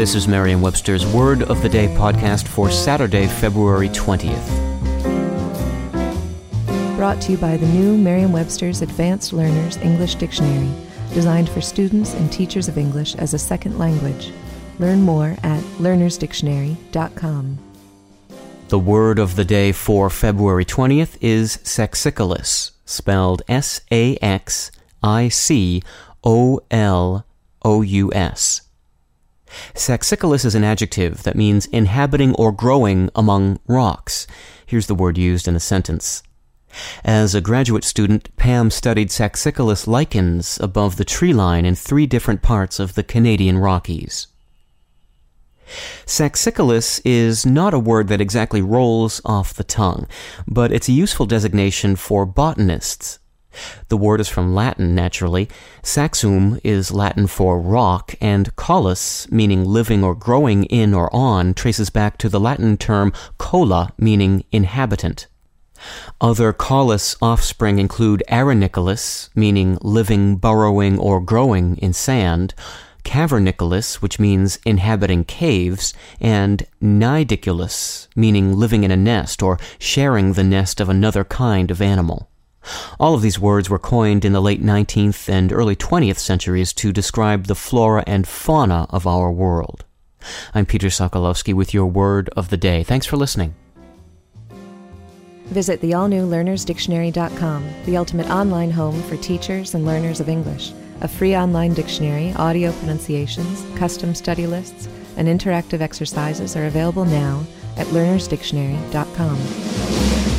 This is Merriam Webster's Word of the Day podcast for Saturday, February 20th. Brought to you by the new Merriam Webster's Advanced Learners English Dictionary, designed for students and teachers of English as a second language. Learn more at learnersdictionary.com. The word of the day for February 20th is saxicolous, spelled S A X I C O L O U S. Saxicolous is an adjective that means inhabiting or growing among rocks. Here's the word used in a sentence. As a graduate student, Pam studied saxicolous lichens above the tree line in three different parts of the Canadian Rockies. Saxicolous is not a word that exactly rolls off the tongue, but it's a useful designation for botanists the word is from Latin, naturally. Saxum is Latin for rock, and colous, meaning living or growing in or on, traces back to the Latin term cola, meaning inhabitant. Other colous offspring include arenicolous, meaning living, burrowing, or growing in sand, cavernicolous, which means inhabiting caves, and nidicolous, meaning living in a nest or sharing the nest of another kind of animal. All of these words were coined in the late 19th and early 20th centuries to describe the flora and fauna of our world. I'm Peter Sokolowski with your word of the day. Thanks for listening. Visit the all new learnersdictionary.com, the ultimate online home for teachers and learners of English. A free online dictionary, audio pronunciations, custom study lists, and interactive exercises are available now at learnersdictionary.com.